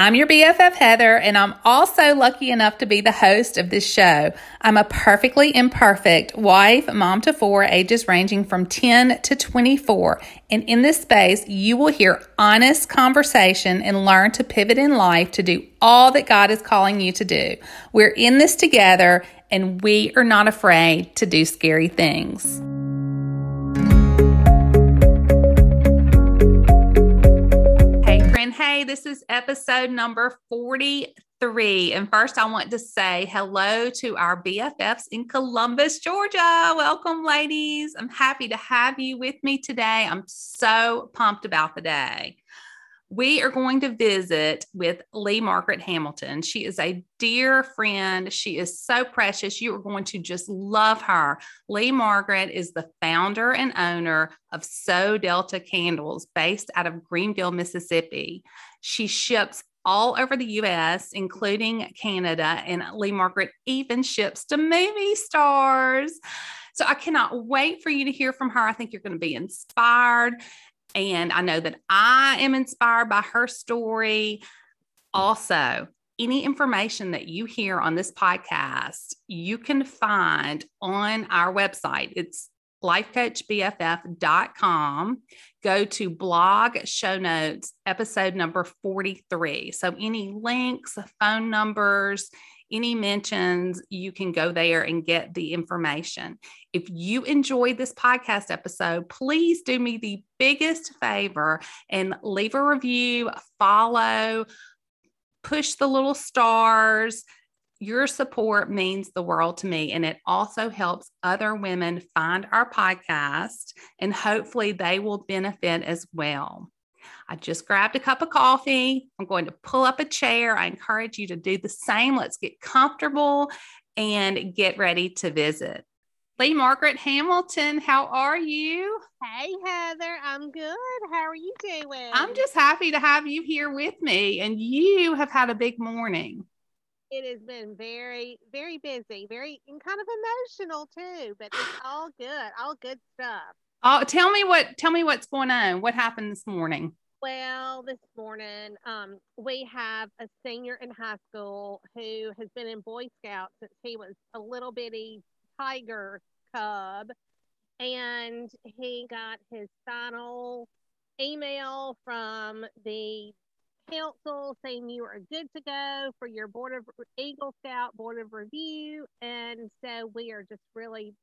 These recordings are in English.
I'm your BFF Heather, and I'm also lucky enough to be the host of this show. I'm a perfectly imperfect wife, mom to four, ages ranging from 10 to 24. And in this space, you will hear honest conversation and learn to pivot in life to do all that God is calling you to do. We're in this together, and we are not afraid to do scary things. Hey, this is episode number 43. And first, I want to say hello to our BFFs in Columbus, Georgia. Welcome, ladies. I'm happy to have you with me today. I'm so pumped about the day we are going to visit with Lee Margaret Hamilton. She is a dear friend. She is so precious. You are going to just love her. Lee Margaret is the founder and owner of So Delta Candles, based out of Greenville, Mississippi. She ships all over the US, including Canada, and Lee Margaret even ships to movie stars. So I cannot wait for you to hear from her. I think you're going to be inspired. And I know that I am inspired by her story. Also, any information that you hear on this podcast, you can find on our website. It's lifecoachbff.com. Go to blog show notes, episode number 43. So, any links, phone numbers, any mentions, you can go there and get the information. If you enjoyed this podcast episode, please do me the biggest favor and leave a review, follow, push the little stars. Your support means the world to me, and it also helps other women find our podcast, and hopefully they will benefit as well. I just grabbed a cup of coffee. I'm going to pull up a chair. I encourage you to do the same. Let's get comfortable and get ready to visit. Lee Margaret Hamilton, how are you? Hey, Heather, I'm good. How are you doing? I'm just happy to have you here with me, and you have had a big morning. It has been very, very busy, very and kind of emotional too, but it's all good, all good stuff. Oh, tell me what tell me what's going on. What happened this morning? Well, this morning, um, we have a senior in high school who has been in Boy Scouts since he was a little bitty tiger cub. And he got his final email from the council saying you are good to go for your Board of Eagle Scout Board of Review. And so we are just really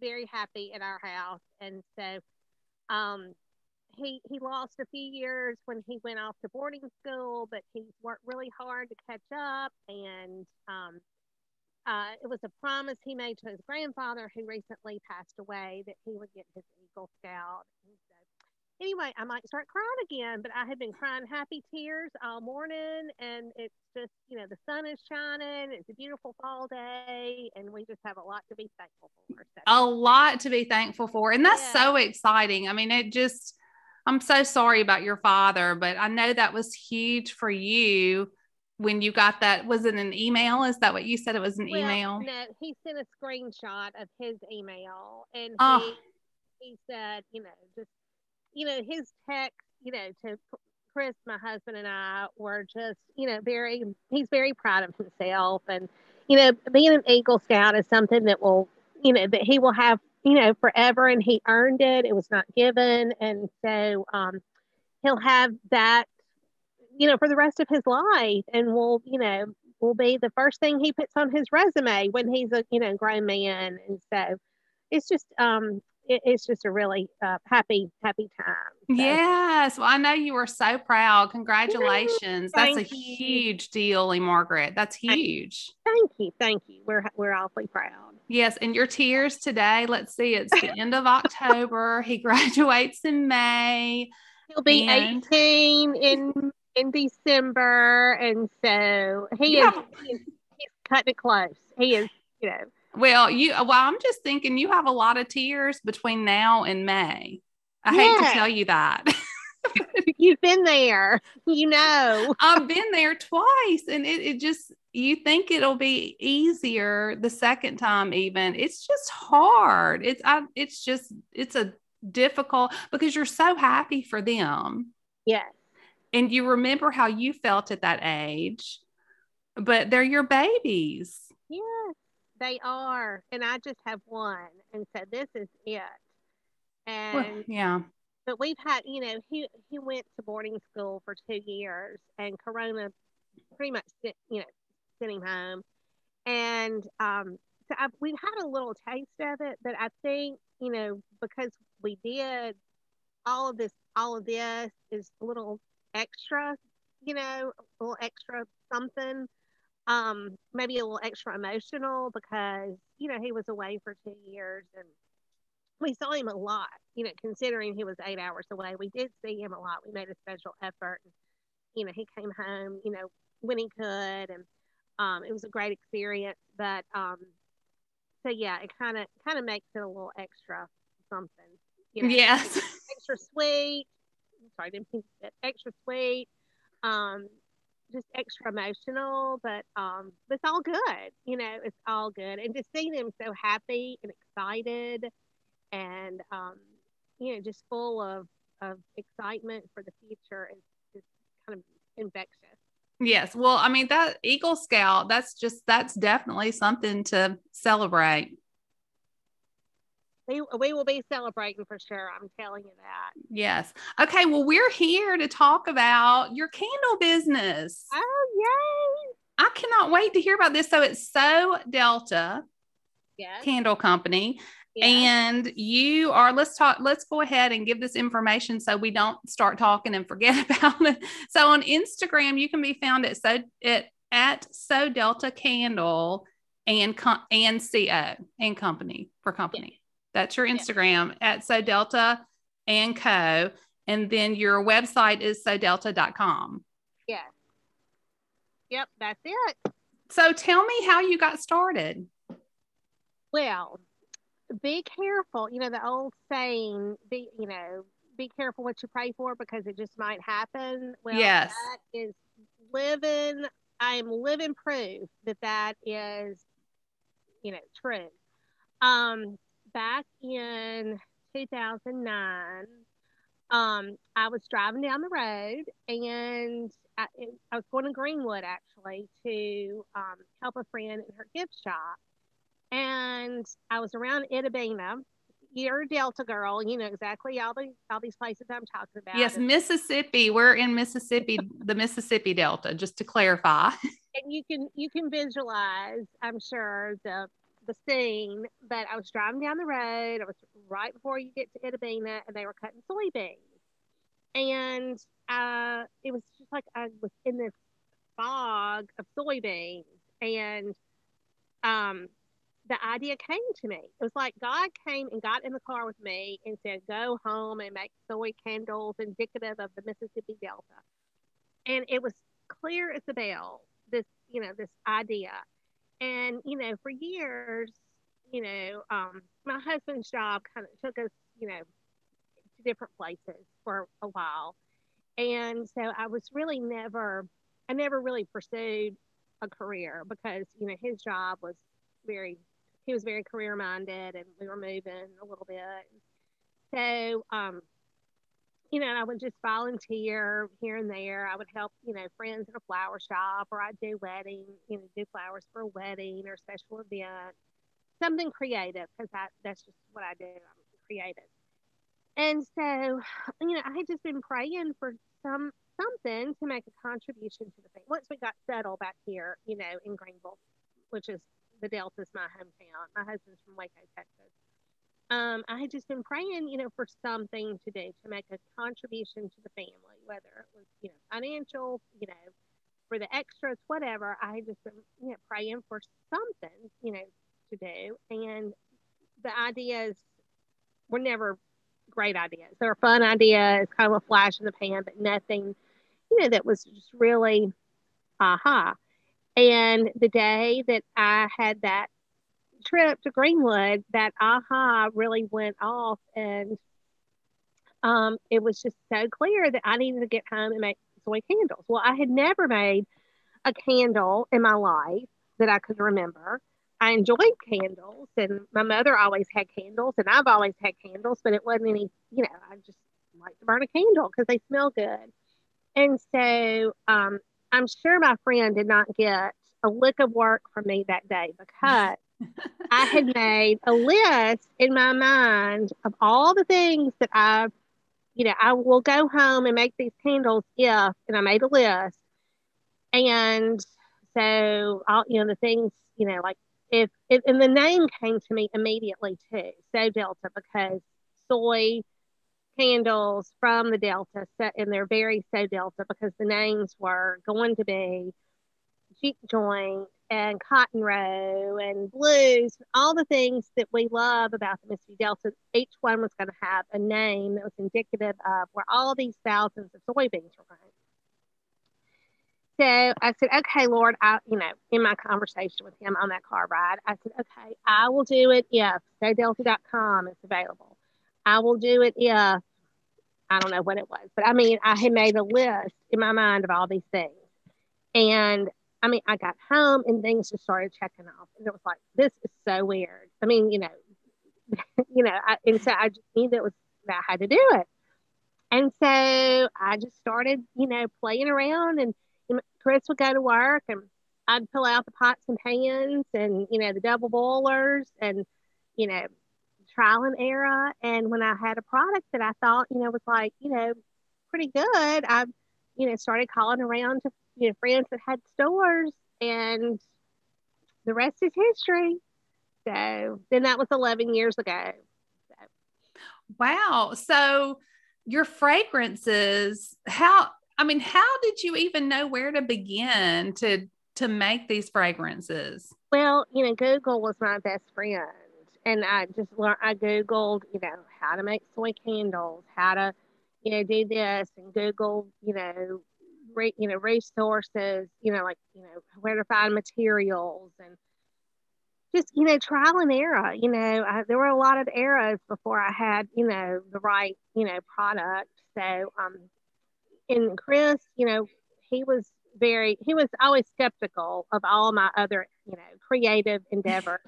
very happy in our house. And so, um, he he lost a few years when he went off to boarding school, but he's worked really hard to catch up. And um, uh, it was a promise he made to his grandfather, who recently passed away, that he would get his Eagle Scout. Anyway, I might start crying again, but I have been crying happy tears all morning, and it's just you know the sun is shining. It's a beautiful fall day, and we just have a lot to be thankful for. So. A lot to be thankful for, and that's yeah. so exciting. I mean, it just I'm so sorry about your father, but I know that was huge for you when you got that. Was it an email? Is that what you said? It was an well, email. No, he sent a screenshot of his email, and oh. he ah. he said, you know, just you know, his text, you know, to Chris, my husband, and I were just, you know, very. He's very proud of himself, and you know, being an Eagle Scout is something that will, you know, that he will have you know, forever and he earned it. It was not given. And so um, he'll have that, you know, for the rest of his life and will, you know, will be the first thing he puts on his resume when he's a, you know, grown man. And so it's just, um, it, it's just a really uh, happy, happy time. So. Yes. Well, I know you were so proud. Congratulations. That's a you. huge deal, Lee Margaret. That's huge. Thank you. Thank you. We're, we're awfully proud. Yes, and your tears today. Let's see, it's the end of October. He graduates in May. He'll be and... 18 in in December, and so he yeah. is he's, he's cutting it close. He is, you know. Well, you uh, well, I'm just thinking you have a lot of tears between now and May. I yeah. hate to tell you that. You've been there, you know. I've been there twice, and it, it just you think it'll be easier the second time even it's just hard it's I, it's just it's a difficult because you're so happy for them yes and you remember how you felt at that age, but they're your babies. Yes, they are. And I just have one. And so this is it. And Well, yeah. but we've had, you know, he he went to boarding school for two years, and Corona pretty much, sent, you know, sent him home. And um, so I've, we've had a little taste of it, but I think, you know, because we did all of this, all of this is a little extra, you know, a little extra something. Um, maybe a little extra emotional because, you know, he was away for two years and we saw him a lot, you know, considering he was eight hours away. We did see him a lot. We made a special effort. And, you know, he came home, you know, when he could. And um, it was a great experience. But um, so, yeah, it kind of kind of makes it a little extra something. You know, Yes. extra sweet. Sorry, didn't mean to say extra sweet. Um, just extra emotional, but um, it's all good. You know, it's all good. And to see them so happy and excited, and um, you know, just full of of excitement for the future is just kind of infectious. Yes. Well, I mean, that Eagle Scout, that's just, that's definitely something to celebrate. We, we will be celebrating for sure. I'm telling you that. Yes. Okay. Well, we're here to talk about your candle business. Oh yay! I cannot wait to hear about this. So it's So Delta Yes. Candle Company. And you are, let's talk, let's go ahead and give this information so we don't start talking and forget about it. So on Instagram, you can be found at so at, at so delta candle and and co and company for company. That's your Yeah. Instagram at so delta and co. And then your website is sodelta.com. yes. Yep, that's it. So tell me how you got started. Well, be careful. You know, the old saying, be, you know, be careful what you pray for because it just might happen. Well, Yes. that is living, I am living proof that that is, you know, true. Um, back in 2009, um, I was driving down the road and I, I was going to Greenwood actually to um, help a friend in her gift shop. And I was around Itta Bena. You're a Delta girl. You know exactly all the all these places I'm talking about. Yes, and, Mississippi. We're in Mississippi, the Mississippi Delta, just to clarify. and you can you can visualize, I'm sure, the the scene. But I was driving down the road. It was right before you get to Itta Bena, and they were cutting soybeans. And uh, it was just like I was in this fog of soybeans, and um, the idea came to me. It was like God came and got in the car with me and said, "Go home and make soy candles indicative of the Mississippi Delta." And it was clear as a bell. This, you know, this idea, and you know, for years, you know, um, my husband's job kind of took us, you know, to different places for a while, and so I was really never, I never really pursued a career because you know his job was very he was very career minded and we were moving a little bit. So um you know i would just volunteer here and there i would help you know friends in a flower shop or i'd do wedding you know do flowers for a wedding or special event something creative because that's just what i do i'm creative and so you know i had just been praying for some something to make a contribution to the thing once we got settled back here you know in greenville which is the Delta's my hometown. My husband's from Waco, Texas. Um, I had just been praying, you know, for something to do to make a contribution to the family, whether it was, you know, financial, you know, for the extras, whatever. I had just been, you know, praying for something, you know, to do. And the ideas were never great ideas. They were fun ideas, kind of a flash in the pan, but nothing, you know, that was just really aha. And the day that I had that trip to Greenwood, that aha really went off. And um, it was just so clear that I needed to get home and make soy candles. Well, I had never made a candle in my life that I could remember. I enjoyed candles, and my mother always had candles, and I've always had candles, but it wasn't any, you know, I just like to burn a candle because they smell good. And so um, I'm sure my friend did not get a lick of work from me that day because I had made a list in my mind of all the things that I, you know, I will go home and make these candles if, and I made a list. And so, all, you know, the things, you know, like if, if, and the name came to me immediately too, So Delta, because soy candles from the Delta, set, and they're very So Delta because the names were going to be Juke Joint and Cotton Row and Blues, all the things that we love about the Mississippi Delta. Each one was going to have a name that was indicative of where all these thousands of soybeans were grown. So I said, okay, Lord, I, you know, in my conversation with him on that car ride, I said, okay, I will do it if sodelta.com is available. I will do it if I don't know what it was, but I mean, I had made a list in my mind of all these things. And I mean, I got home and things just started checking off. And it was like, this is so weird. I mean, you know, you know, I, and so I just knew that was that I had to do it. And so I just started, you know, playing around and Chris would go to work and I'd pull out the pots and pans and, you know, the double boilers and, you know, trial and error. And when I had a product that I thought, you know, was like, you know, pretty good, I, you know, started calling around to you know, friends that had stores and the rest is history. So then that was 11 years ago. So. Wow. So your fragrances, how, I mean, how did you even know where to begin to, to make these fragrances? Well, you know, Google was my best friend. And I just learned, I Googled, you know, how to make soy candles, how to, you know, do this and Google, you know, you know resources you know like you know where to find materials and just you know trial and error you know I, there were a lot of errors before i had you know the right you know product so um and chris you know he was very he was always skeptical of all my other you know creative endeavors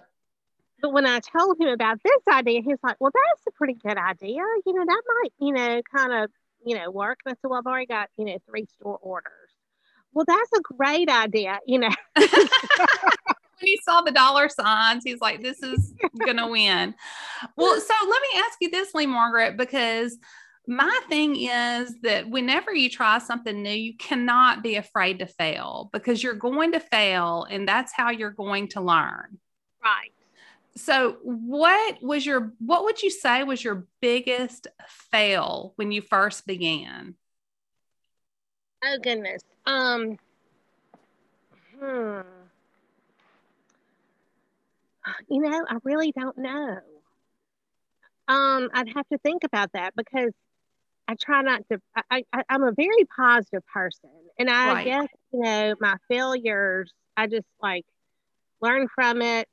but when i told him about this idea he's like well that's a pretty good idea you know that might you know kind of you know, work? And I said, well, I've already got, you know, three store orders. Well, that's a great idea, you know. when he saw the dollar signs, he's like, this is going to win. Well, so let me ask you this, Lee Margaret, because my thing is that whenever you try something new, you cannot be afraid to fail because you're going to fail and that's how you're going to learn. Right so what was your what would you say was your biggest fail when you first began? Oh goodness. Um hmm. You know i really don't know. Um i'd have to think about that because i try not to i, I i'm a very positive person. And i right. guess you know my failures i just like learn from it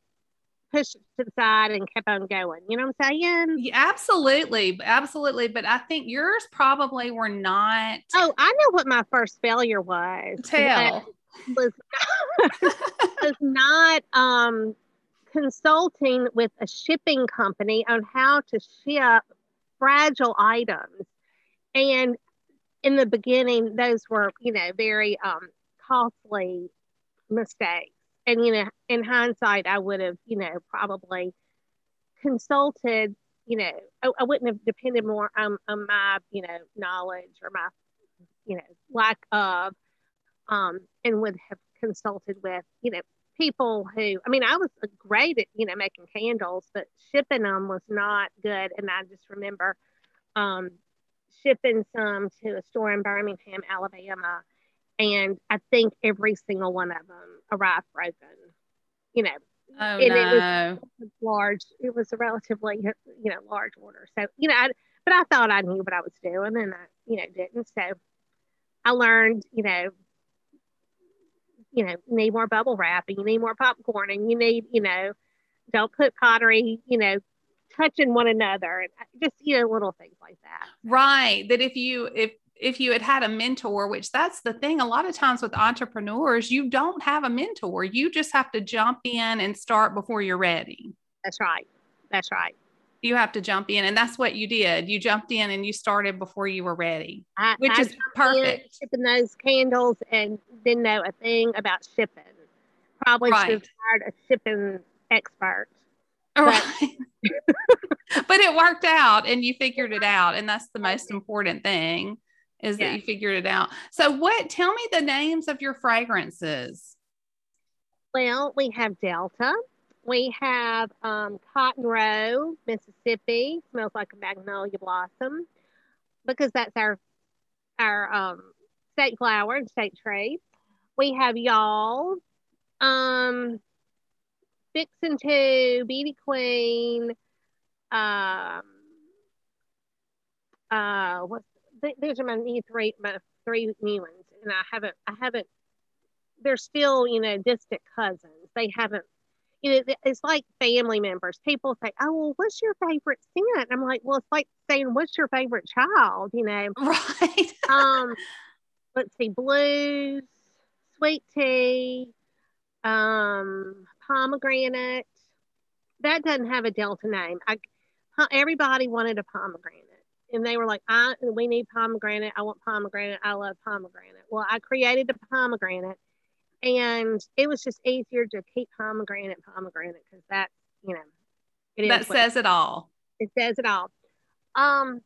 pushed to the side and kept on going. You know what I'm saying? Yeah, absolutely. Absolutely. But I think yours probably were not. Oh, I know what my first failure was. Tell. Was not, was not um, consulting with a shipping company on how to ship fragile items. And in the beginning, those were, you know, very um, costly mistakes and you know in hindsight i would have you know probably consulted you know I, I, wouldn't have depended more on, on my you know knowledge or my you know lack of um and would have consulted with you know people who i mean i was great at you know making candles but shipping them was not good. And i just remember um shipping some to a store in birmingham alabama and I think every single one of them arrived broken. You know, oh, and no. it was large. It was a relatively you know large order. So you know, I, but I thought I knew what I was doing, and I you know didn't. So I learned, you know, you know, need more bubble wrap, and you need more popcorn, and you need, you know, don't put pottery, you know, touching one another, and just you know little things like that. Right. That if you if if you had had a mentor, which that's the thing, a lot of times with entrepreneurs, you don't have a mentor. You just have to jump in and start before you're ready. That's right. That's right. You have to jump in, and that's what you did. You jumped in and you started before you were ready, I, which I is perfect. shipping those candles and didn't know a thing about shipping. Probably should have hired a shipping expert. Right. but it worked out and you figured it out. And that's the most important thing is that you figured it out. So what tell me the names of your fragrances. Well, we have Delta. We have um, Cotton Row, Mississippi. Smells like a magnolia blossom because that's our our um, state flower and state tree. We have Y'all, um, Fixin' To, Beauty Queen. Um, uh, what? Th- These are my new three, my three new ones, and I haven't, I haven't they're still, you know, distant cousins. They haven't, you know, it's like family members. People say, "Oh, well, what's your favorite scent?" I'm like, "Well, it's like saying, what's your favorite child?" You know. Right. Um, let's see, blues, sweet tea, um, pomegranate. That doesn't have a Delta name. I, everybody wanted a pomegranate. And they were like, I, we need pomegranate. I want pomegranate. I love pomegranate. Well, I created the pomegranate and it was just easier to keep pomegranate pomegranate because that you know it is that says it all. it says it all um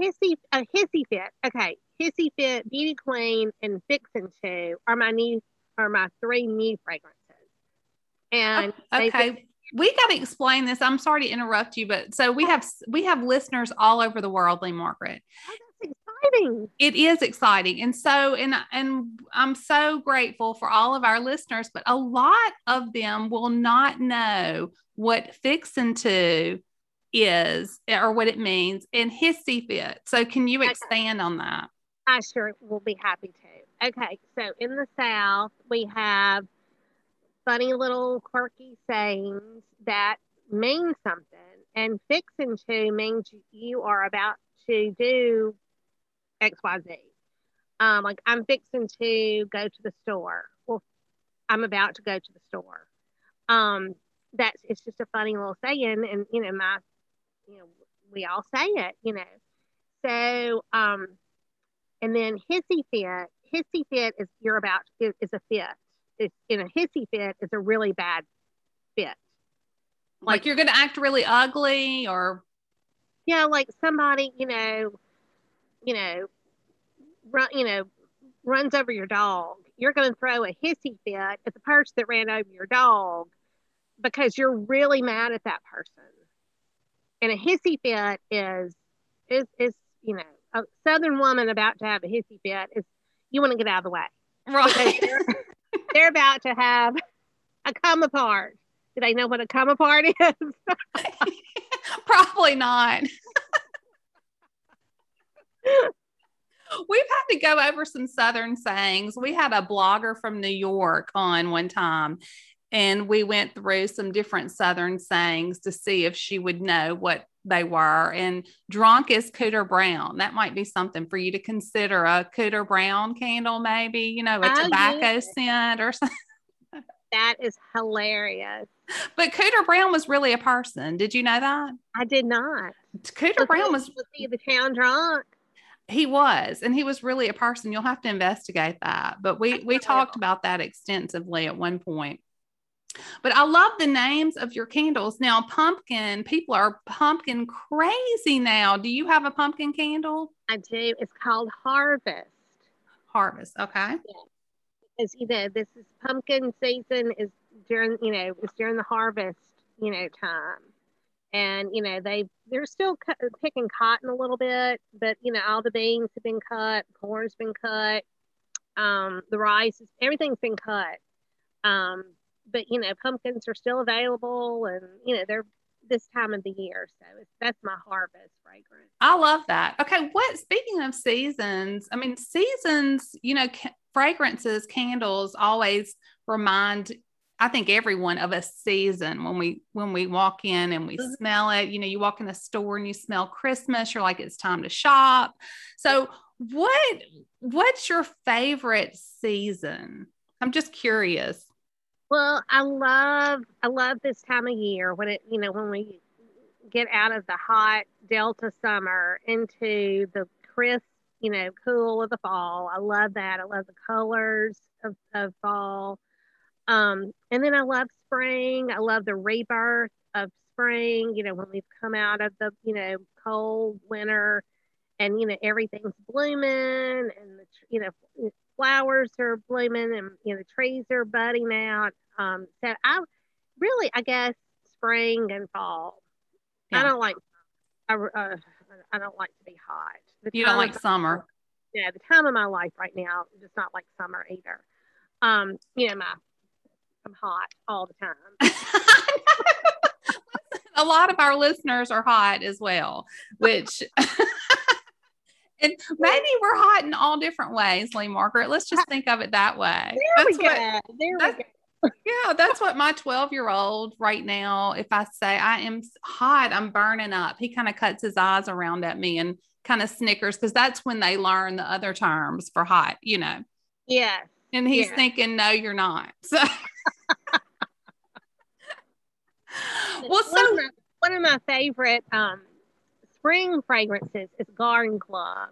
hissy a hissy fit okay hissy fit beauty queen and fixin' to are my new are my three new fragrances and okay. We got to explain this. I'm sorry to interrupt you, but so we oh. have we have listeners all over the world, Lee Margaret. oh, that's exciting it is exciting and so and and i'm so grateful for all of our listeners but a lot of them will not know what fixin' to is or what it means and hissy fit so can you Okay. expand on that I sure will be happy to. Okay, so in the South, we have funny little quirky sayings that mean something, and fixing to means you are about to do X, Y, Z. Um, like I'm fixing to go to the store. Well, I'm about to go to the store. Um, that's it's just a funny little saying, and you know my, you know, we all say it, you know. So, um, and then hissy fit, hissy fit is you're about is, is a fit. It's in a hissy fit is a really bad fit. like, you're going to act really ugly or Yeah, like somebody, you know, you know, run, you know, runs over your dog. You're going to throw a hissy fit at the person that ran over your dog because you're really mad at that person. And a hissy fit is is is you know a southern woman about to have a hissy fit is you want to get out of the way right they're, they're about to have a come apart. Do they know what a come apart is? probably not We've had to go over some Southern sayings. We had a blogger from New York on one time, and we went through some different Southern sayings to see if she would know what they were. And drunk is cooter brown. That might be something for you to consider a cooter brown candle, maybe, you know, a Oh, tobacco scent or something. that is hilarious. But Cooter Brown was really a person. Did you know that? I did not. Cooter Brown was was he the town drunk? He was, and he was really a person. You'll have to investigate that. But we we talked about that extensively at one point. But I love the names of your candles. Now, pumpkin, people are pumpkin crazy now. Do you have a pumpkin candle? I do. It's called Harvest. Harvest. Okay. As you know, this is pumpkin season is during you know it's during the harvest you know time, and you know they they're still cu- picking cotton a little bit, but you know all the beans have been cut, corn's been cut, um, the rice, is, everything's been cut. Um, but you know pumpkins are still available, and you know they're this time of the year, so it's, that's my harvest fragrance. I love that. Okay. What, speaking of seasons, I mean, seasons, you know, ca- fragrances, candles always remind, I think everyone of a season when we, when we walk in and we Mhm. smell it, you know, you walk in the store and you smell Christmas, you're like, it's time to shop. So what, what's your favorite season? I'm just curious. Well, I love I love this time of year when it you know when we get out of the hot Delta summer into the crisp, you know, cool of the fall. I love that. I love the colors of, of fall. Um, and then I love spring. I love the rebirth of spring, you know, when we've come out of the, you know, cold winter and, you know, everything's blooming and, the, you know, flowers are blooming and, you know, the trees are budding out. Um, so I really, I guess, spring and fall. Yeah. I don't like, I, uh, I don't like to be hot. The you don't like summer. Yeah, the time of my life right now is not like summer either. Um, you know, my I'm hot all the time. a lot of our listeners are hot as well, which and maybe we're hot in all different ways, Lee Margaret. Let's just think of it that way. There that's we go. What, there we go. yeah, that's what my 12 year old right now, if I say I am hot, I'm burning up, he kind of cuts his eyes around at me and kind of snickers because that's when they learn the other terms for hot, you know. Yeah. And he's yeah. thinking, no, you're not. So well, so one of my, one of my favorite um, spring fragrances is Garden Club,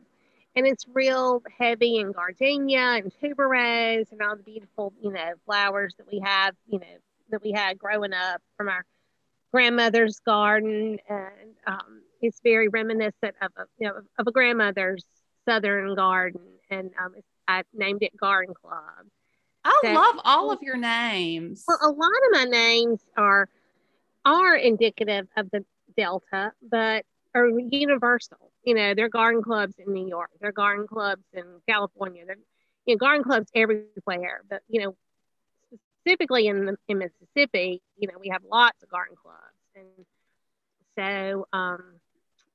and it's real heavy in gardenia and tuberose and all the beautiful, you know, flowers that we have, you know, that we had growing up from our grandmother's garden, and um, it's very reminiscent of a, you know, of a grandmother's southern garden, and um, I named it Garden Club. I so, love all of your names. Well, a lot of my names are are indicative of the Delta, but are universal. You know, they're garden clubs in New York, they're garden clubs in California, they're you know, garden clubs everywhere. But you know, specifically in the, in Mississippi, you know, we have lots of garden clubs, and so um,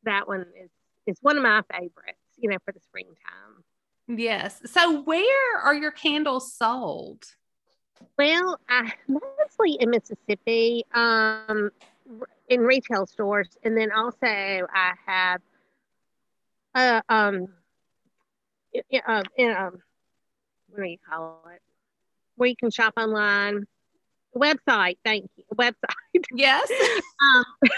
that one is is one of my favorites. You know, for the springtime. Yes. So, where are your candles sold? Well, I, mostly in Mississippi, um, in retail stores, and then also I have, uh, um, uh, in, um, what do you call it? Where you can shop online. Website, thank you. Website. Yes. um,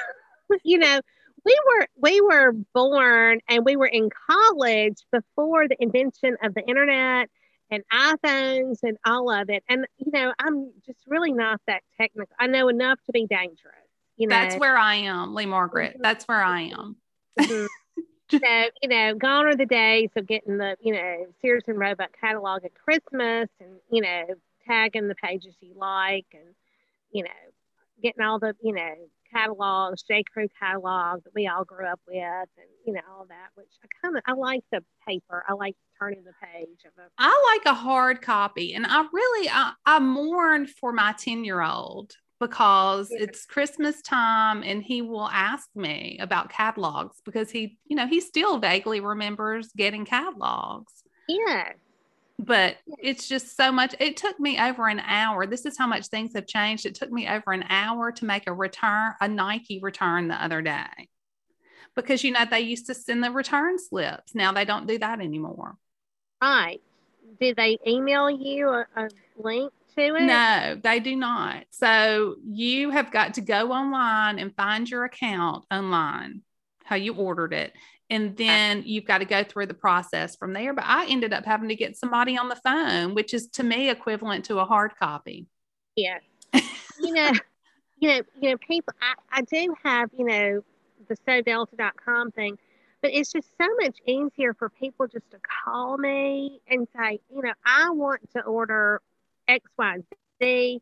you know, we were we were born and we were in college before the invention of the internet and iPhones and all of it. And you know, I'm just really not that technical. I know enough to be dangerous. You know, that's where I am, Lee Margaret. Mm-hmm. That's where I am. Mm-hmm. so you know, gone are the days of getting the you know Sears and Roebuck catalog at Christmas and you know tagging the pages you like and you know getting all the you know catalogs, J. Crew catalog that we all grew up with, and you know all that. Which I kind of I like the paper. I like turning the page of a. I like a hard copy, and I really I, I mourn for my ten year old because it's Christmas time, and he will ask me about catalogs because he you know he still vaguely remembers getting catalogs. Yeah but it's just so much. It took me over an hour. This is how much things have changed. It took me over an hour to make a return, a Nike return the other day because, you know, they used to send the return slips. Now they don't do that anymore. Right. Did they email you a, a link to it? No, they do not. So you have got to go online and find your account online, how you ordered it, and then you've got to go through the process from there. But I ended up having to get somebody on the phone, which is to me equivalent to a hard copy. Yeah. you know, you know, you know, people I, I do have, you know, the sodelta.com thing, but it's just so much easier for people just to call me and say, you know, I want to order X, Y, Z.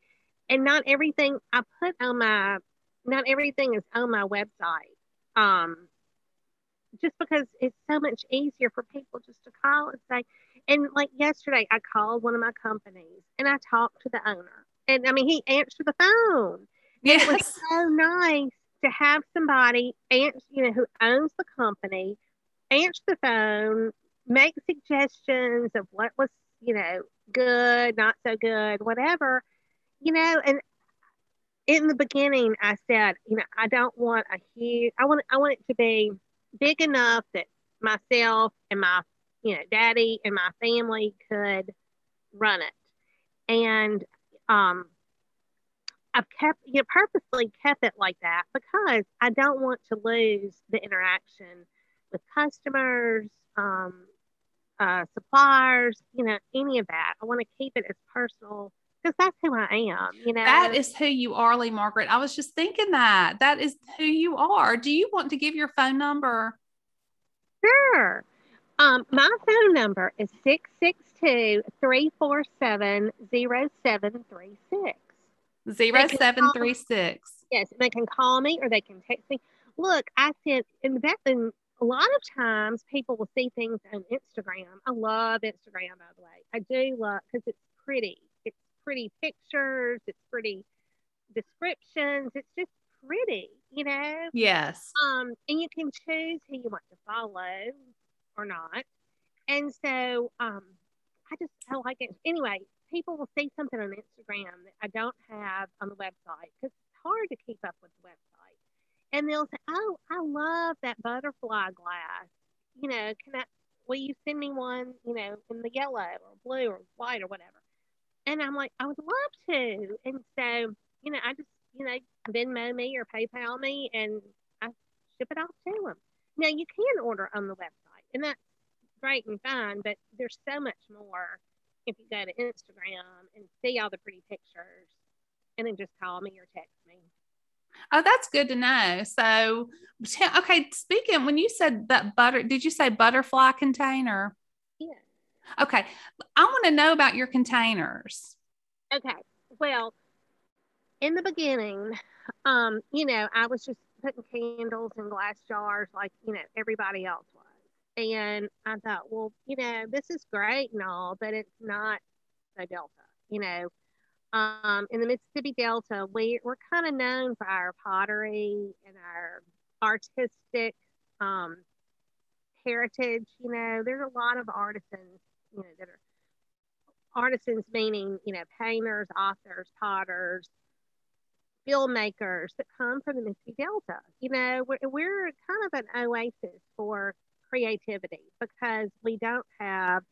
And not everything I put on my not everything is on my website. Um, just because it's so much easier for people just to call and say, and like yesterday, I called one of my companies and I talked to the owner. And I mean, he answered the phone. Yes. it was so nice to have somebody answer, you know, who owns the company, answer the phone, make suggestions of what was, you know, good, not so good, whatever, you know, and in the beginning I said, you know, I don't want a huge I want I want it to be big enough that myself and my you know daddy and my family could run it. And um I've kept you know, purposely kept it like that because I don't want to lose the interaction with customers, um, uh, suppliers, you know, any of that. I want to keep it as personal because that's who I am, you know. That is who you are, Lee Margaret. I was just thinking that. That is who you are. Do you want to give your phone number? Sure. Um, my phone number is 662 347 0736. 0736. Yes, they can call me or they can text me. Look, I sent, and that, and a lot of times people will see things on Instagram. I love Instagram, by the way. I do love because it's pretty. It's pretty pictures. It's pretty descriptions. It's just pretty, you know. Yes. Um, and you can choose who you want to follow or not. And so, um, I just I like it. Anyway, people will see something on Instagram that I don't have on the website because it's hard to keep up with the website. And they'll say, "Oh, I love that butterfly glass. You know, can I? Will you send me one? You know, in the yellow or blue or white or whatever?" And I'm like, "I would love to." And so, you know, I just you know Venmo me or PayPal me, and I ship it off to them. Now you can order on the website, and that's great and fine, but there's so much more if you go to Instagram and see all the pretty pictures and then just call me or text me. Oh, that's good to know. So, okay, speaking, when you said that butter, did you say butterfly container? Yeah. Okay. I want to know about your containers. Okay. Well, in the beginning, um, you know, I was just putting candles in glass jars like, you know, everybody else was. And I thought, well, you know, this is great and all, but it's not the Delta. You know, um, in the Mississippi Delta, we, we're kind of known for our pottery and our artistic um, heritage. You know, there's a lot of artisans, you know, that are artisans, meaning, you know, painters, authors, potters, filmmakers that come from the Mississippi Delta. You know, we're, we're kind of an oasis for creativity because we don't have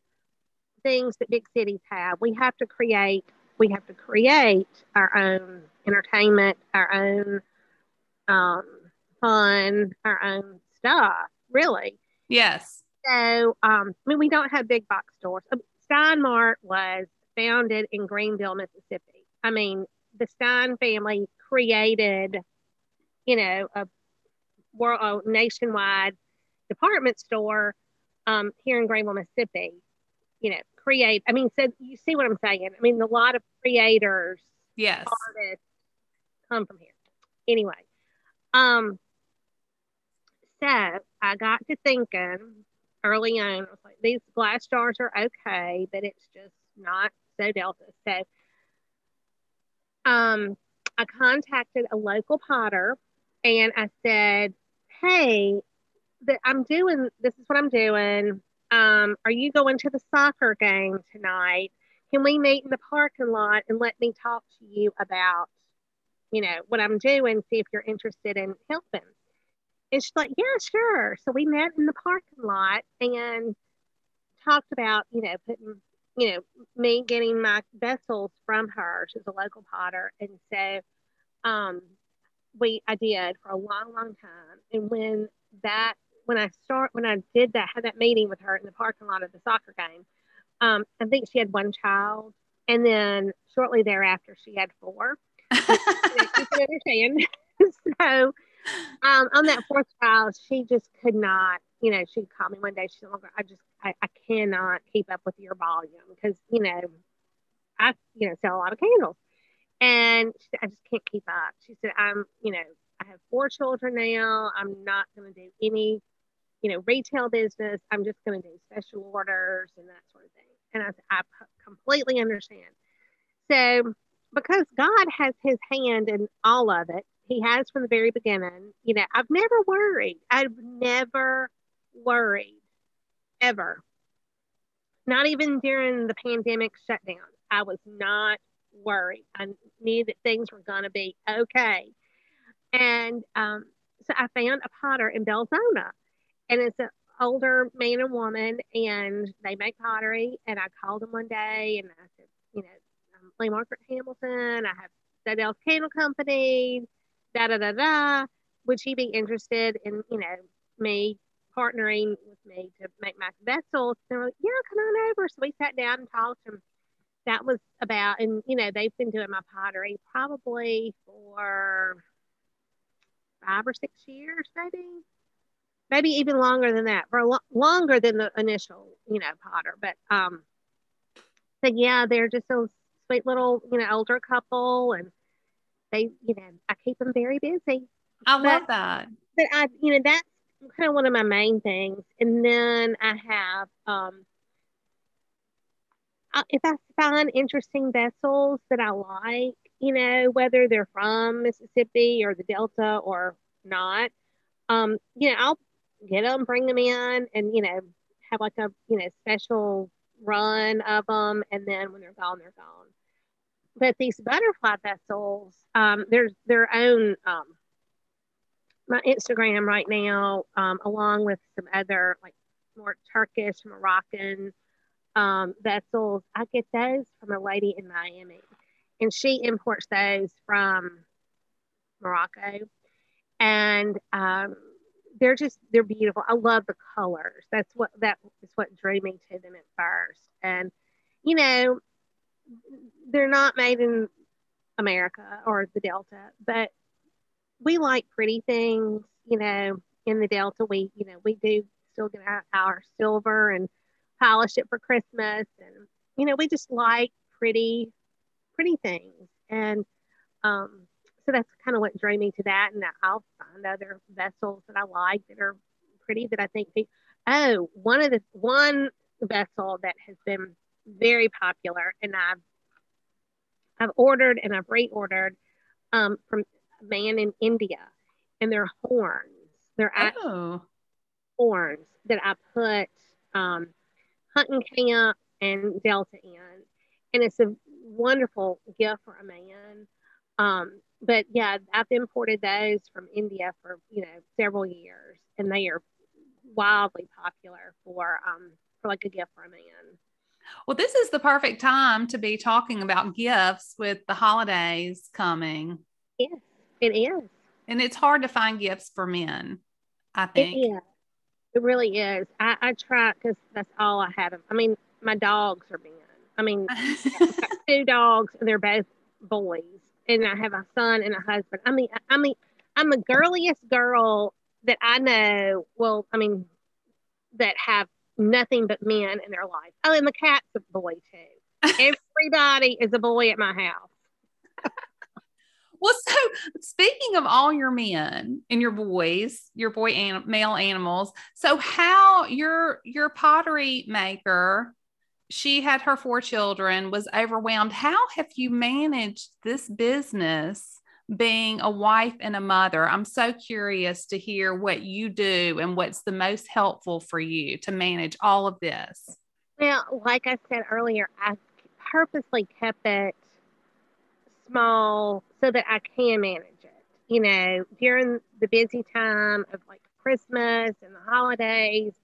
things that big cities have. We have to create, we have to create our own entertainment, our own um, fun, our own stuff, really. Yes. So, um, I mean, we don't have big box stores. Um, Stein Mart was founded in Greenville, Mississippi. I mean, the Stein family created, you know, a world a nationwide department store um, here in Greenville, Mississippi, you know, create. I mean, so you see what I'm saying? I mean, a lot of creators, yes, artists come from here. Anyway, um, so I got to thinking early on, I was like, these glass jars are okay, but it's just not so Delta. So, um, I contacted a local potter and I said, Hey, that I'm doing this is what I'm doing. Um, are you going to the soccer game tonight? Can we meet in the parking lot and let me talk to you about, you know, what I'm doing, see if you're interested in helping? And she's like, Yeah, sure. So we met in the parking lot and talked about, you know, putting, you know, me getting my vessels from her. She's a local potter. And so um we I did for a long, long time. And when that when I start when I did that had that meeting with her in the parking lot of the soccer game, um, I think she had one child, and then shortly thereafter she had four. you, can understand. so um, on that fourth child, she just could not. You know, she called me one day. She said, "I just I, I cannot keep up with your volume because you know I you know sell a lot of candles." And she said, I just can't keep up. She said, I'm, you know, I have four children now. I'm not going to do any you know, retail business. I'm just going to do special orders and that sort of thing. And I, I completely understand. So, because God has his hand in all of it, he has from the very beginning, you know, I've never worried. I've never worried ever. Not even during the pandemic shutdown. I was not worried. I knew that things were going to be okay. And um, so I found a potter in Belzoni and it's an older man and woman, and they make pottery. And I called them one day, and I said, you know, I'm Lee Margaret Hamilton. I have So Delta's Candle Company, da da da da. Would she be interested in, you know, me partnering with me to make my vessels? They're like, yeah, come on over. So we sat down and talked and that was about, and you know, they've been doing my pottery probably for five or six years, maybe, maybe even longer than that, for lo- longer than the initial, you know, potter. But um, so yeah, they're just a sweet little, you know, older couple, and they, you know, I keep them very busy. I love that. But I, you know, that's kind of one of my main things. And then I have, um, if I find interesting vessels that I like, you know, whether they're from Mississippi or the Delta or not, um, you know, I'll get them, bring them in, and you know, have like a you know special run of them, and then when they're gone, they're gone. But these butterfly vessels, um, there's their own. Um, my Instagram right now, um, along with some other like more Turkish, Moroccan um, vessels. I get those from a lady in Miami, and she imports those from Morocco, and um, they're just they're beautiful. I love the colors. That's what that is what drew me to them at first, and you know, they're not made in America or the Delta, but we like pretty things. You know, in the Delta, we you know we do still get our, our silver and polish it for Christmas. And, you know, we just like pretty, pretty things. And um, so that's kind of what drew me to that. And I'll find other vessels that I like that are pretty that I think, oh, one of the, one vessel that has been very popular and I've, I've ordered and I've reordered um, from a man in India and they're horns. They're oh. horns that I put um, hunting camp and Delta in. And it's a wonderful gift for a man. Um, but yeah, I've imported those from India for, you know, several years and they are wildly popular for, um, for like a gift for a man. Well, this is the perfect time to be talking about gifts with the holidays coming. Yes, it is. And it's hard to find gifts for men, I think. It is. It really is. I, I try because that's all I have. I mean, my dogs are men. I mean, two dogs, and they're both boys, and I have a son and a husband. I mean, I mean, I'm the girliest girl that I know. Well, I mean, that have nothing but men in their life. Oh, and the cat's a boy too. Everybody is a boy at my house. Well, so speaking of all your men and your boys, your boy and male animals, so how your your pottery maker, she had her four children, was overwhelmed. How have you managed this business? being a wife and a mother. I'm so curious to hear what you do and what's the most helpful for you to manage all of this. Well, like I said earlier, I purposely kept it small so that I can manage it. You know, during the busy time of like Christmas and the holidays,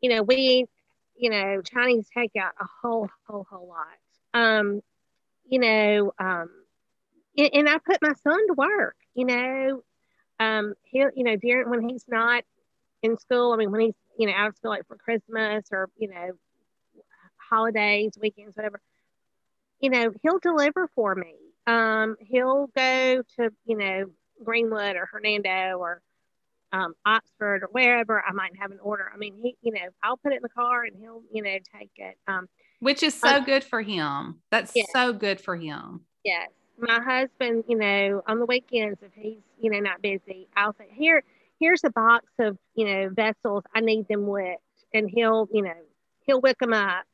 you know, we, you know, Chinese takeout a whole, whole, whole lot. Um, you know, um, and, I put my son to work, you know, um, he, you know, during when he's not in school, I mean, when he's, you know, out of school, like for Christmas or, you know, holidays, weekends, whatever, you know, he'll deliver for me um, he'll go to, you know, Greenwood or Hernando or um, Oxford or wherever I might have an order. I mean, he, you know, I'll put it in the car and he'll, you know, take it. Um, Which is so good for him. That's yeah. so good for him. Yes. My husband, you know, on the weekends, if he's, you know, not busy, I'll say, here, here's a box of, you know, vessels. I need them wicked. And he'll, you know, he'll wick them up.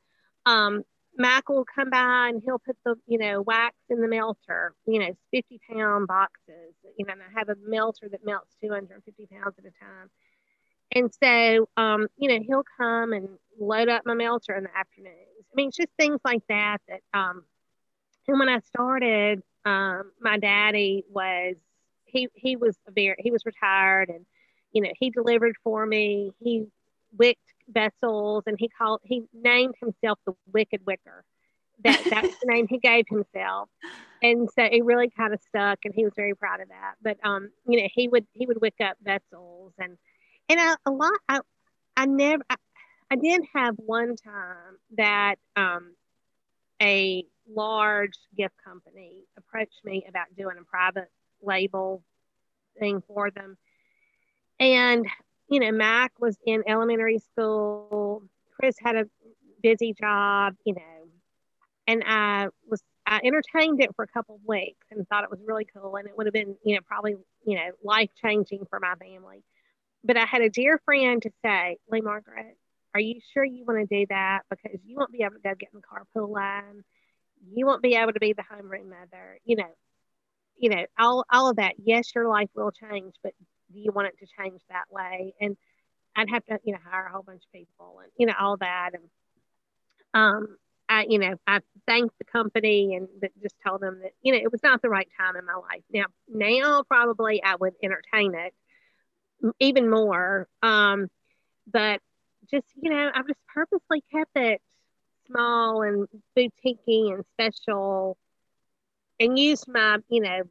Um, Mac will come by and he'll put the, you know, wax in the melter, you know, 50 pound boxes, you know, and I have a melter that melts 250 pounds at a time. And so, um, you know, he'll come and load up my melter in the afternoons. I mean, it's just things like that that, um, and when I started, um, my daddy was, he, he was a very, he was retired and, you know, he delivered for me. He wicked vessels, and he called he named himself the Wicked Wicker. That that's the name he gave himself. and so it really kind of stuck and he was very proud of that but um you know he would he would wick up vessels and and a, a lot I, I never I, I did have one time that um a large gift company approached me about doing a private label thing for them and you know mac was in elementary school chris had a busy job you know and i was I entertained it for a couple of weeks and thought it was really cool. And it would have been, you know, probably, you know, life changing for my family. But I had a dear friend to say, Lee Margaret, are you sure you want to do that? Because you won't be able to go get in the carpool line. You won't be able to be the homeroom mother. You know, you know, all, all of that. Yes, your life will change, but do you want it to change that way? And I'd have to, you know, hire a whole bunch of people and, you know, all that. And, um, I, you know, I thanked the company and just told them that, you know, it was not the right time in my life. Now, now probably I would entertain it even more. Um, but just, you know, I've just purposely kept it small and boutiquey and special and used my, you know,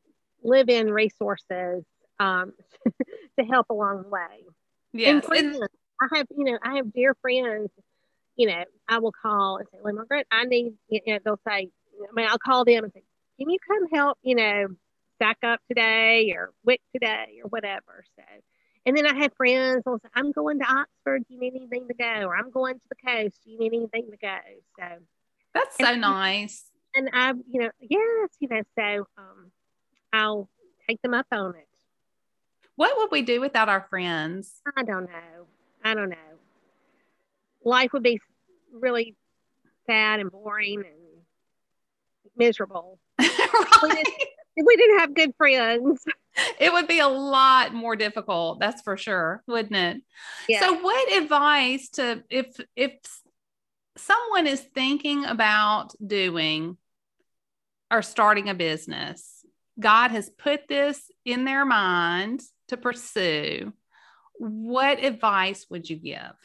live in resources um, to help along the way. Yes. And friends, I have, you know, I have dear friends you know, I will call and say, well, Margaret, I need, you know, they'll say, I mean, I'll call them and say, can you come help, you know, stack up today or wick today or whatever. So, and then I have friends who'll say, I'm going to Oxford. Do you need anything to go? Or I'm going to the coast. Do you need anything to go? So that's so and, nice. And I, you know, yes, you know, so um, I'll take them up on it. What would we do without our friends? I don't know. I don't know life would be really sad and boring and miserable. right. we, didn't, we didn't have good friends. It would be a lot more difficult, that's for sure, wouldn't it? Yeah. So what advice to if if someone is thinking about doing or starting a business, God has put this in their mind to pursue, what advice would you give?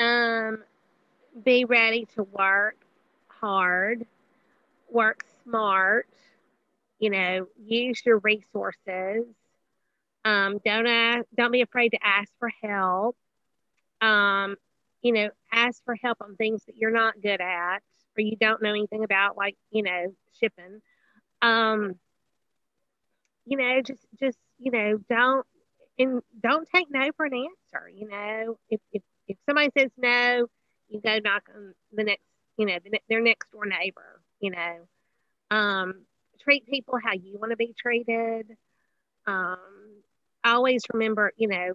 Um, be ready to work hard, work smart, you know, use your resources. Um, don't ask, don't be afraid to ask for help. Um, you know, ask for help on things that you're not good at or you don't know anything about, like, you know, shipping. Um, you know, just, just, you know, don't, and don't take no for an answer. You know, if, if if somebody says no, you go knock on the next, you know, the, their next door neighbor, you know. Um, treat people how you want to be treated. Um, always remember, you know,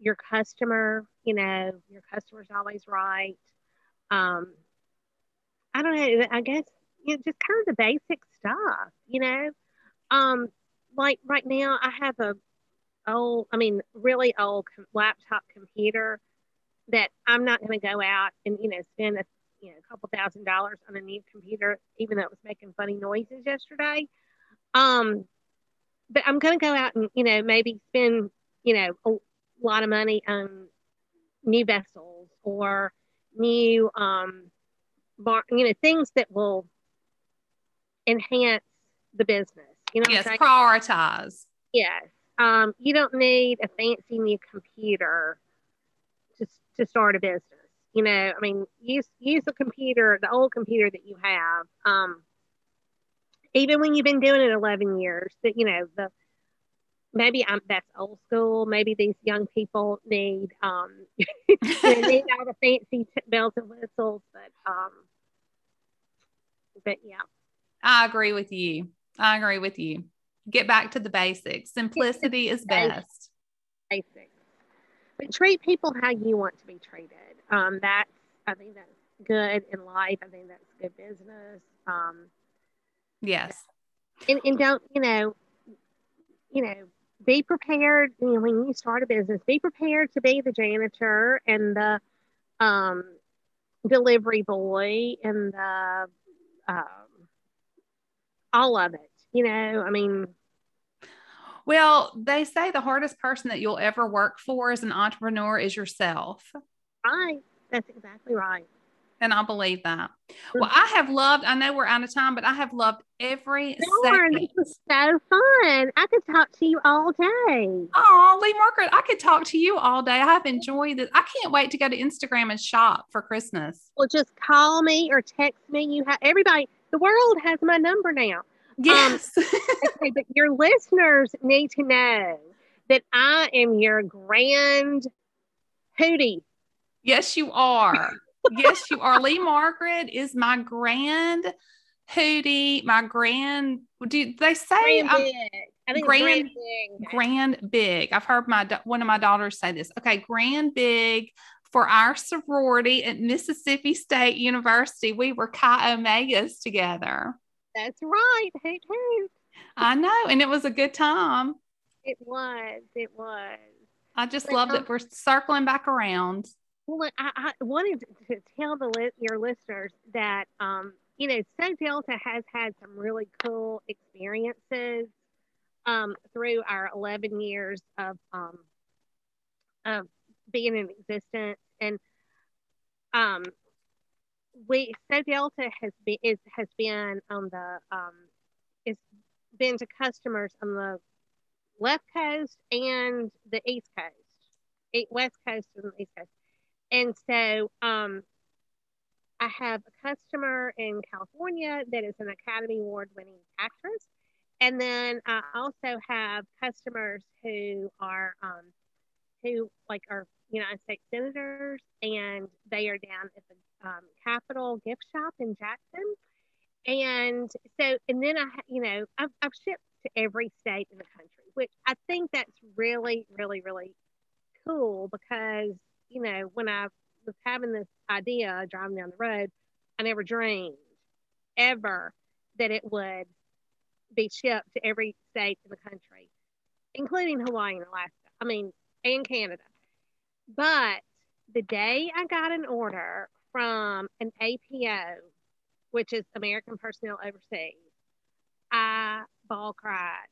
your customer, you know, your customer's always right. Um, I don't know, I guess, you know, just kind of the basic stuff, you know. Um, like right now, I have a old, I mean, really old laptop computer that I'm not going to go out and, you know, spend a, you know, a couple thousand dollars on a new computer, even though it was making funny noises yesterday. Um, but I'm going to go out and, you know, maybe spend, you know, a lot of money on new vessels or new, um, bar, you know, things that will enhance the business. You know, yes, prioritize. Yes, um, you don't need a fancy new computer to, to start a business. You know, I mean, use use the computer, the old computer that you have. Um, even when you've been doing it 11 years, that you know the maybe I'm that's old school. Maybe these young people need um, they need all the fancy t- bells and whistles, but um, but yeah, I agree with you. I agree with you get back to the basics. Simplicity is best. Basics. But treat people how you want to be treated. Um, that's I think that's good in life. I think that's good business. Um, yes. And, and don't you know, you know, be prepared. You know, when you start a business, be prepared to be the janitor and the um, delivery boy and the um, all of it. You know, I mean, well, they say the hardest person that you'll ever work for as an entrepreneur is yourself. Right. That's exactly right. And I believe that. Mm-hmm. Well, I have loved, I know we're out of time, but I have loved every Darn, second. this was so fun. I could talk to you all day. Oh, Lee Margaret, I could talk to you all day. I have enjoyed this. I can't wait to go to Instagram and shop for Christmas. Well, just call me or text me. You have everybody. The world has my number now. Um, yes. Okay, but your listeners need to know that I am your grand hootie. yes, you are. yes, you are. Lee Margaret is my grand hootie, my grand. Do they say Grand I'm big. Grand- grand, big. grand big? I've heard my one of my daughters say this. Okay, grand big for our sorority at Mississippi State University. We were Chi Omegas together. That's right. Hoot hoot. I know, and it was a good time. It was. It was. I just But, love um, that we're circling back around. Well, I, I wanted to tell the your listeners that um, you know, So Delta has had some really cool experiences um, through our 11 years of um, of being in existence, and um, we So Delta has been is has been on the um, it's been to customers on the left coast and the east coast, west coast and the east coast. And so um, I have a customer in California that is an Academy Award winning actress. And then I also have customers who are, um, who like are United States senators and they are down at the um, Capitol gift shop in Jackson. And so, and then I, you know, I've, I've shipped to every state in the country, which I think that's really, really, really cool because, you know, when I was having this idea driving down the road, I never dreamed ever that it would be shipped to every state in the country, including Hawaii and Alaska. I mean, and Canada. But the day I got an order from an APO, which is American Personnel Overseas, I bawl cried.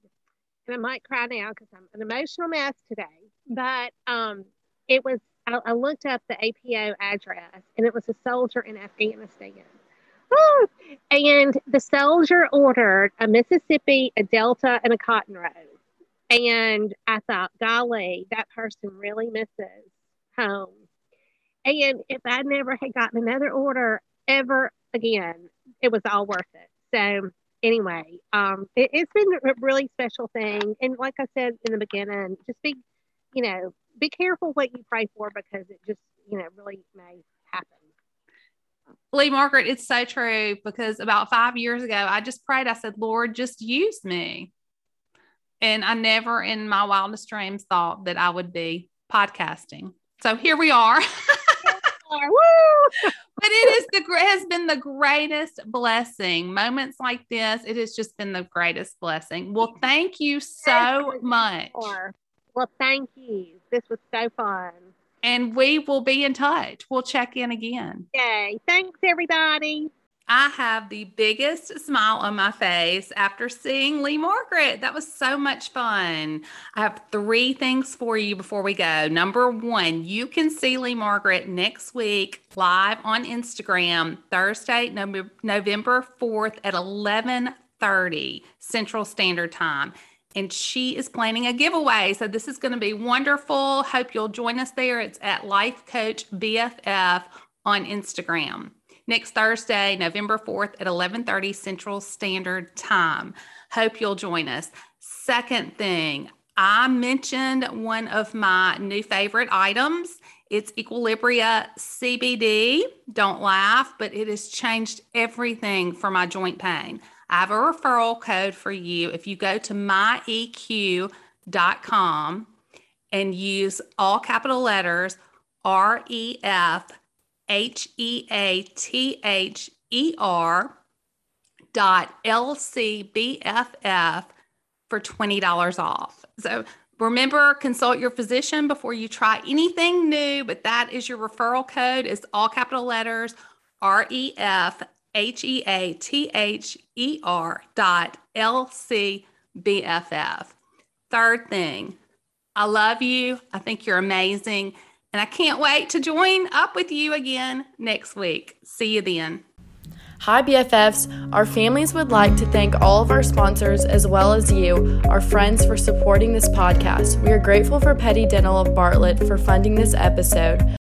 And I might cry now because I'm an emotional mess today. But um, it was, I, I looked up the APO address and it was a soldier in Afghanistan. And the soldier ordered a Mississippi, a Delta, and a Cotton Rose. And I thought, golly, that person really misses home. And if I never had gotten another order ever again, it was all worth it. So anyway, um, it, it's been a really special thing. And like I said in the beginning, just be, you know, be careful what you pray for because it just, you know, really may happen. Lee Margaret, it's so true because about five years ago, I just prayed. I said, Lord, just use me. And I never in my wildest dreams thought that I would be podcasting. So here we are. But it is the has been the greatest blessing. Moments like this, it has just been the greatest blessing. Well, thank you so much. Well, thank you. This was so fun. And we will be in touch. We'll check in again. Yay. Thanks, everybody. I have the biggest smile on my face after seeing Lee Margaret. That was so much fun. I have three things for you before we go. Number one, you can see Lee Margaret next week live on Instagram, Thursday, November 4th at 11:30 Central Standard Time. And she is planning a giveaway. So this is going to be wonderful. Hope you'll join us there. It's at Life Coach BFF on Instagram next Thursday, November 4th at 11:30 Central Standard Time. Hope you'll join us. Second thing, I mentioned one of my new favorite items. It's Equilibria CBD. Don't laugh, but it has changed everything for my joint pain. I have a referral code for you. If you go to myeq.com and use all capital letters REF H E A T H E R dot L C B F F for $20 off. So remember, consult your physician before you try anything new, but that is your referral code. It's all capital letters R E F H E A T H E R dot L C B F F. Third thing, I love you. I think you're amazing. And I can't wait to join up with you again next week. See you then. Hi, BFFs. Our families would like to thank all of our sponsors as well as you, our friends, for supporting this podcast. We are grateful for Petty Dental of Bartlett for funding this episode.